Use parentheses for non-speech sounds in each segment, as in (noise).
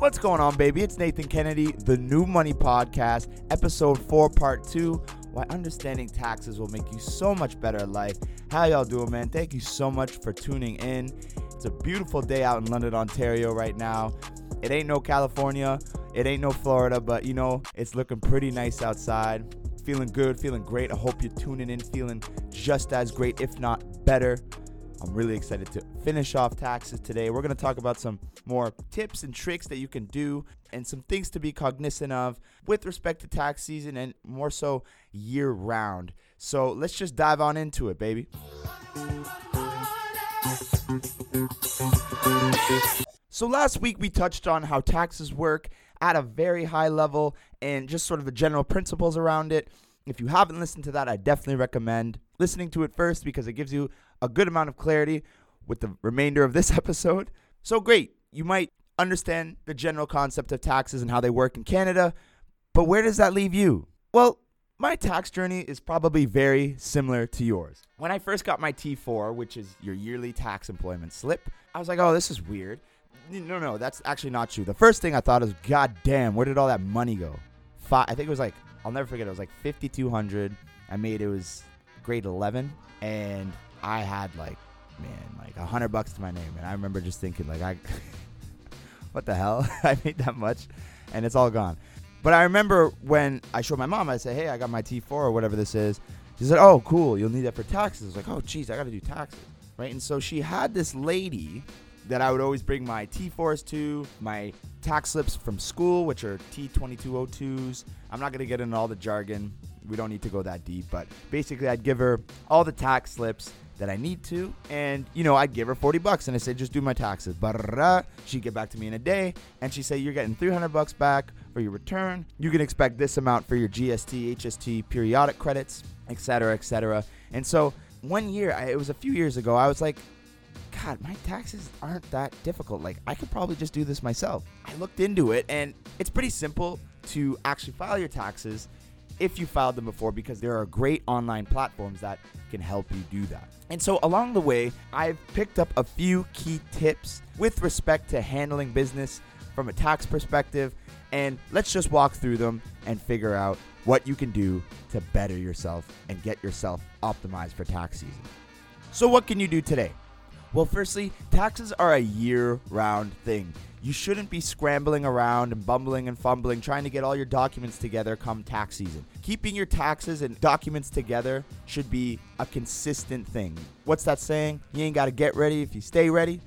What's going on, baby? It's Nathan Kennedy, the New Money Podcast, episode four, part two. Why understanding taxes will make you so much better at life. How y'all doing, man? Thank you so much for tuning in. It's a beautiful day out in London, Ontario, right now. It ain't no California, it ain't no Florida, but you know, it's looking pretty nice outside. Feeling good, feeling great. I hope you're tuning in, feeling just as great, if not better. I'm really excited to finish off taxes today. We're going to talk about some more tips and tricks that you can do and some things to be cognizant of with respect to tax season and more so year round. So let's just dive on into it, baby. So last week we touched on how taxes work at a very high level and just sort of the general principles around it. If you haven't listened to that, I definitely recommend listening to it first because it gives you a good amount of clarity with the remainder of this (laughs) episode. So great, you might understand the general concept of taxes and how they work in Canada, but where does that leave you? Well, my tax journey is probably very similar to yours. When I first got my T4, which is your yearly tax employment slip, I was like, oh, this is weird. No, no, that's actually not true. The first thing I thought is, God damn, where did all that money go? Five, I think it was like, I'll never forget, it was like 5,200. I made it was grade 11, and I had like, man, like a hundred bucks to my name, and I remember just thinking like, I, (laughs) what the hell? (laughs) I made that much, and it's all gone. But I remember when I showed my mom, I said, hey, I got my T4 or whatever this is. She said, oh, cool, you'll need that for taxes. I was like, oh, geez, I got to do taxes, right? And so she had this lady that I would always bring my T4s to, my tax slips from school, which are T2202s. I'm not going to get into all the jargon. We don't need to go that deep, but basically, I'd give her all the tax slips that I need to, and you know, I'd give her 40 bucks and I said, just do my taxes. She'd get back to me in a day, and she'd say, You're getting 300 bucks back for your return. You can expect this amount for your GST, HST, periodic credits, etc., etc. And so, one year, it was a few years ago, I was like, God, my taxes aren't that difficult. Like, I could probably just do this myself. I looked into it, and it's pretty simple to actually file your taxes if you filed them before because there are great online platforms that can help you do that. And so along the way, I've picked up a few key tips with respect to handling business from a tax perspective. And let's just walk through them and figure out what you can do to better yourself and get yourself optimized for tax season. So, what can you do today? Well, firstly, taxes are a year round thing. You shouldn't be scrambling around and bumbling and fumbling trying to get all your documents together come tax season. Keeping your taxes and documents together should be a consistent thing. What's that saying? You ain't got to get ready if you stay ready.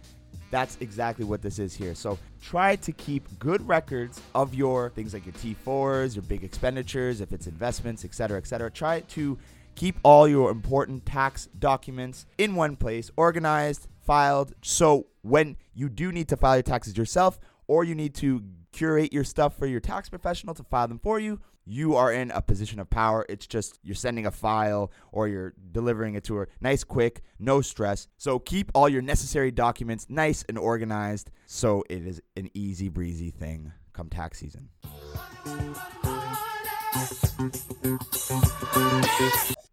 That's exactly what this is here. So try to keep good records of your things like your T4s, your big expenditures, if it's investments, etc., etc. Try to keep all your important tax documents in one place, organized, filed. So when you do need to file your taxes yourself or you need to curate your stuff for your tax professional to file them for you, you are in a position of power. It's just you're sending a file or you're delivering it to her. Nice, quick, no stress. So keep all your necessary documents nice and organized so it is an easy breezy thing come tax season.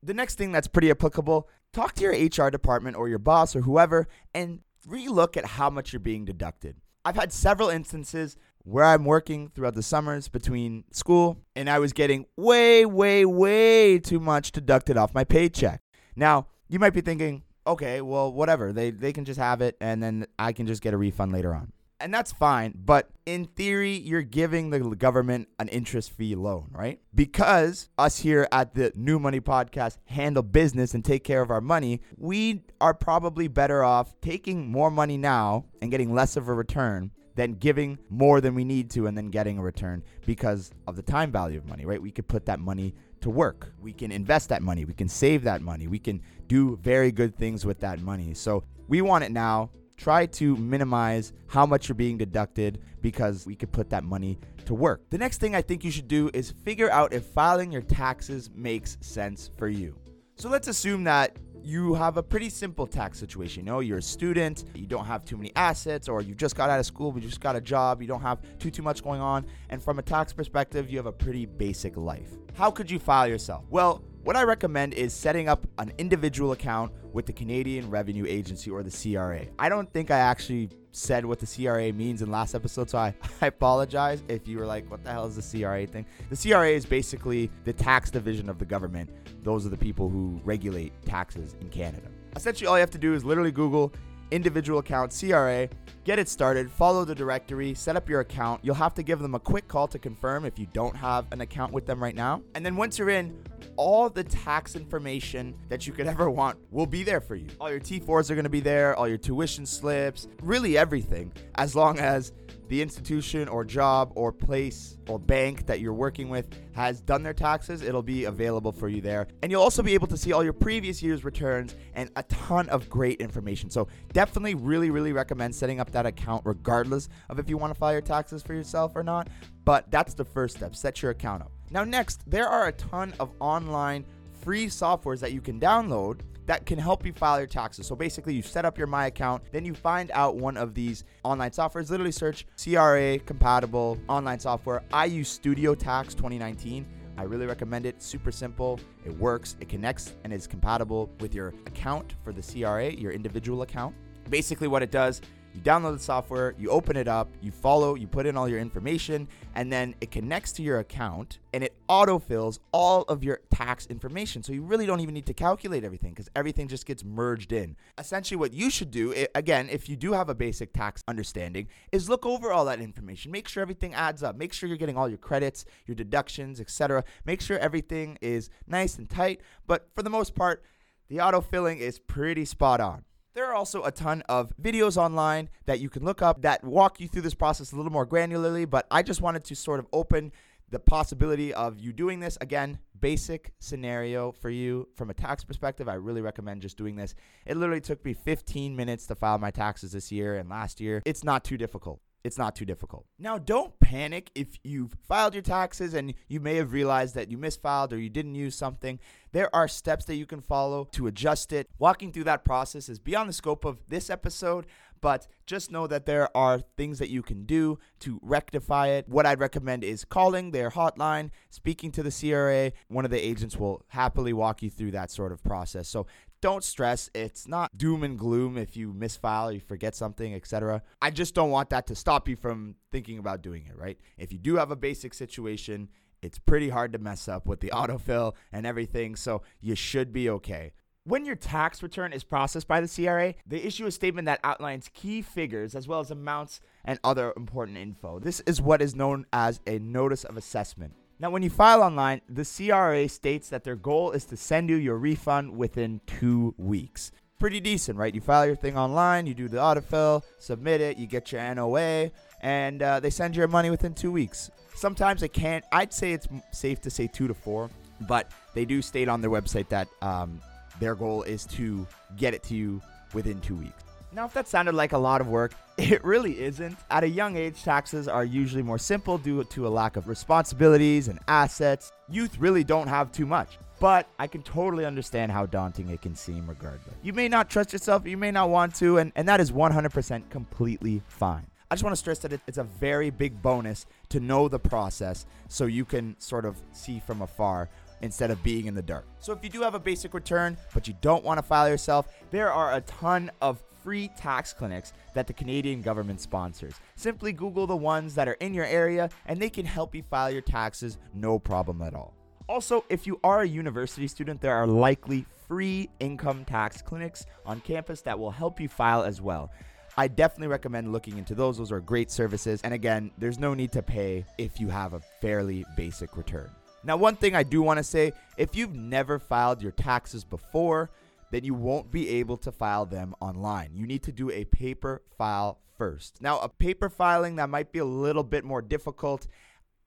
The next thing that's pretty applicable talk to your HR department or your boss or whoever and relook at how much you're being deducted. I've had several instances where I'm working throughout the summers between school and I was getting way, way, way too much deducted off my paycheck. Now, you might be thinking, okay, well, whatever. They, they can just have it and then I can just get a refund later on and that's fine. But in theory, you're giving the government an interest fee loan, right? Because us here at the New Money Podcast handle business and take care of our money, we are probably better off taking more money now and getting less of a return than giving more than we need to and then getting a return because of the time value of money, right? We could put that money to work. We can invest that money. We can save that money. We can do very good things with that money. So we want it now try to minimize how much you're being deducted because we could put that money to work. The next thing I think you should do is figure out if filing your taxes makes sense for you. So let's assume that you have a pretty simple tax situation. You know, you're a student, you don't have too many assets, or you just got out of school, but you just got a job, you don't have too too much going on, and from a tax perspective, you have a pretty basic life. How could you file yourself? Well, what I recommend is setting up an individual account with the Canadian Revenue Agency or the CRA. I don't think I actually said what the CRA means in last episode, so I, (laughs) I apologize if you were like, what the hell is the CRA thing? The CRA is basically the tax division of the government. Those are the people who regulate taxes in Canada. Essentially, all you have to do is literally Google individual account CRA, get it started, follow the directory, set up your account. You'll have to give them a quick call to confirm if you don't have an account with them right now. And then once you're in, all the tax information that you could ever want will be there for you. All your T4s are going to be there, all your tuition slips, really everything, as long as the institution or job or place or bank that you're working with has done their taxes, it'll be available for you there. And you'll also be able to see all your previous year's returns and a ton of great information. So, definitely, really, really recommend setting up that account regardless of if you want to file your taxes for yourself or not. But that's the first step set your account up. Now, next, there are a ton of online free softwares that you can download that can help you file your taxes. So basically, you set up your My account, then you find out one of these online softwares. Literally search CRA compatible online software. I use Studio Tax 2019. I really recommend it. Super simple. It works. It connects and is compatible with your account for the CRA, your individual account. Basically, what it does you download the software, you open it up, you follow, you put in all your information, and then it connects to your account and it autofills all of your tax information. So you really don't even need to calculate everything because everything just gets merged in. Essentially, what you should do, again, if you do have a basic tax understanding, is look over all that information. Make sure everything adds up. Make sure you're getting all your credits, your deductions, etc. Make sure everything is nice and tight. But for the most part, the autofilling is pretty spot on. There are also a ton of videos online that you can look up that walk you through this process a little more granularly, but I just wanted to sort of open the possibility of you doing this. Again, basic scenario for you from a tax perspective. I really recommend just doing this. It literally took me 15 minutes to file my taxes this year and last year. It's not too difficult it's not too difficult. Now, don't panic if you've filed your taxes and you may have realized that you misfiled or you didn't use something. There are steps that you can follow to adjust it. Walking through that process is beyond the scope of this episode, but just know that there are things that you can do to rectify it. What I'd recommend is calling their hotline, speaking to the CRA. One of the agents will happily walk you through that sort of process. So don't stress. It's not doom and gloom if you misfile, or you forget something, etc. I just don't want that to stop you from thinking about doing it, right? If you do have a basic situation, it's pretty hard to mess up with the (laughs) autofill and everything, so you should be okay. When your tax return is processed by the CRA, they issue a statement that outlines key figures as well as amounts and other important info. This is what is known as a notice of assessment. Now, when you file online, the CRA states that their goal is to send you your refund within two weeks. Pretty decent, right? You file your thing online, you do the autofill, submit it, you get your NOA, and uh, they send your money within two weeks. Sometimes it can't. I'd say it's safe to say two to four, but they do state on their website that um, their goal is to get it to you within two weeks. Now, if that sounded like a lot of work, (laughs) it really isn't. At a young age, taxes are usually more simple due to a lack of responsibilities and assets. Youth really don't have too much. But I can totally understand how daunting it can seem regardless. You may not trust yourself, you may not want to, and, and that is 100% completely fine. I just want to stress that it's a very big bonus to know the process so you can sort of see from afar instead of being in the dark. So if you do have a basic return, but you don't want to file yourself, there are a ton of free tax clinics that the Canadian government sponsors. Simply Google the ones that are in your area and they can help you file your taxes no problem at all. Also, if you are a university student, there are likely free income tax clinics on campus that will help you file as well. I definitely recommend looking into those. Those are great services. And again, there's no need to pay if you have a fairly basic return. Now, one thing I do want to say if you've never filed your taxes before, then you won't be able to file them online. You need to do a paper file first. Now, a paper filing that might be a little bit more difficult.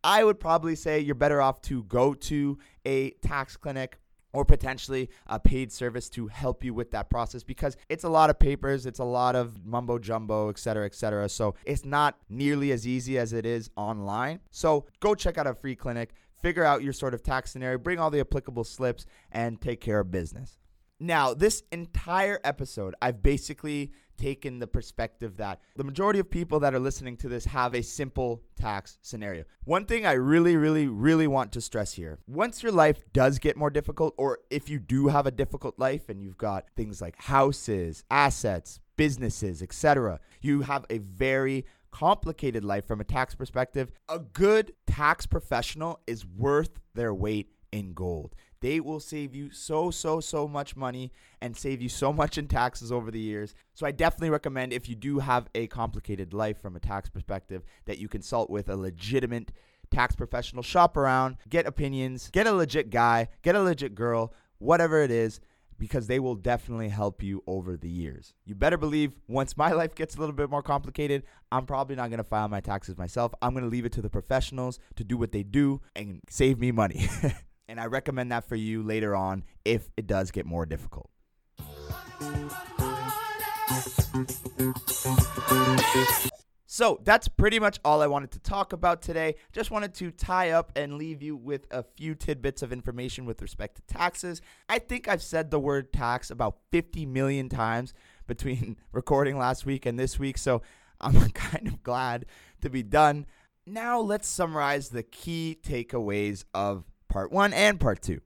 I would probably say you're better off to go to a tax clinic or potentially a paid service to help you with that process because it's a lot of papers, it's a lot of mumbo jumbo, et cetera, et cetera. So it's not nearly as easy as it is online. So go check out a free clinic, figure out your sort of tax scenario, bring all the applicable slips, and take care of business. Now, this entire episode, I've basically taken the perspective that the majority of people that are listening to this have a simple tax scenario. One thing I really, really, really want to stress here once your life does get more difficult, or if you do have a difficult life and you've got things like houses, assets, businesses, etc., you have a very complicated life from a tax perspective. A good tax professional is worth their weight in gold. They will save you so, so, so much money and save you so much in taxes over the years. So I definitely recommend if you do have a complicated life from a tax perspective that you consult with a legitimate tax professional, shop around, get opinions, get a legit guy, get a legit girl, whatever it is because they will definitely help you over the years. You better believe once my (laughs) life gets a little bit more complicated, I'm probably not to file my taxes myself. I'm to leave it to the professionals to do what they do and save me money. (laughs) And I recommend that for you later on if it does get more difficult. So that's pretty much all I wanted to talk about today. Just wanted to tie up and leave you with a few tidbits of information with respect to taxes. I think I've said the word tax about 50 million times (laughs) between (laughs) recording last week and this week, so I'm (laughs) kind of glad to be done. Now let's summarize the key takeaways of part one and part two.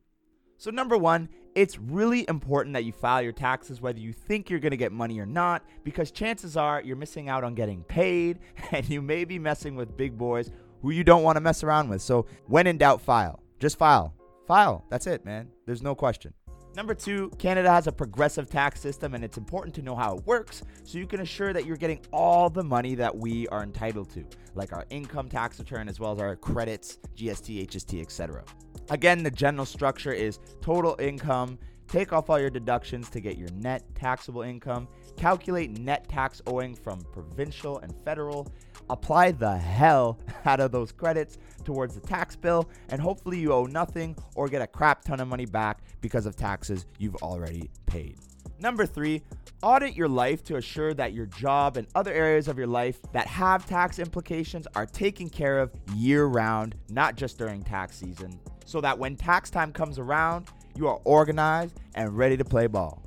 So, number one, it's really important that you file your taxes whether you think you're going to get money or not, because chances are you're missing out on getting paid (laughs) and you may be messing with big boys who you don't want to mess around with. So, when in doubt, file. Just file. File. That's it, man. There's no question. Number two, Canada has a progressive tax system and it's important to know how it works so you can assure that you're getting all the money that we are entitled to, like our income tax return as well as our credits, GST, HST, etc. Again, the general structure is total income, take off all your deductions to get your net taxable income, calculate net tax owing from provincial and federal, apply the hell (laughs) out of those credits towards the tax bill, and hopefully you owe nothing or get a crap ton of money back because of taxes you've already paid. Number three, audit your life to assure that your job and other areas of your life that have tax implications are taken care of year round, not just during tax season, so that when tax time comes around, you are organized and ready to play ball.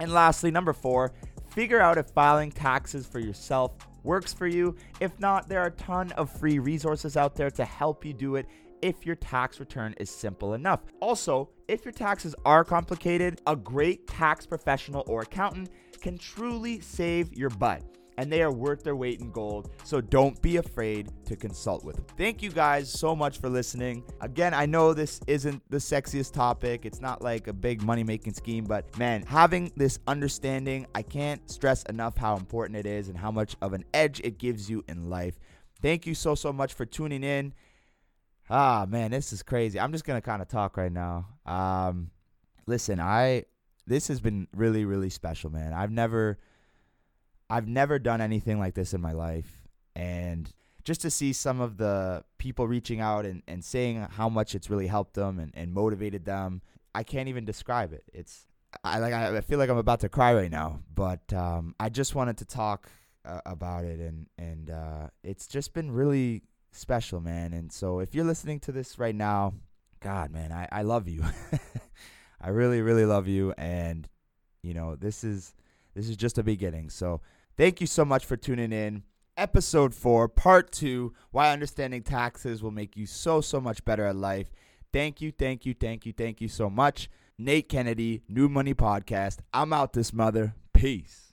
And lastly, number four, figure out if filing taxes for yourself works for you. If not, there are a ton of free resources out there to help you do it if your tax return is simple enough. Also, if your taxes are complicated, a great tax professional or accountant can truly save your butt and they are worth their weight in gold. So don't be afraid to consult with them. Thank you guys so much for listening. Again, I know this isn't the sexiest topic, it's not like a big money making scheme, but man, having this understanding, I can't stress enough how important it is and how much of an edge it gives you in life. Thank you so, so much for tuning in. Ah, man, this is crazy. I'm just going to kind of talk right now. Um, listen, I this has been really really special, man. I've never I've never done anything like this in my life. And just to see some of the people reaching out and, and saying how much it's really helped them and, and motivated them, I can't even describe it. It's I like I feel like I'm about to cry right now, but um, I just wanted to talk uh, about it, and and uh, it's just been really special, man. And so if you're listening to this right now, God, man, I I love you. (laughs) I really really love you, and you know this is this is just a beginning. So thank you so much for tuning in. Episode 4, Part 2 Why Understanding Taxes Will Make You So, So Much Better at Life. Thank you, thank you, thank you, thank you so much. Nate Kennedy, New Money Podcast. I'm out this mother. Peace.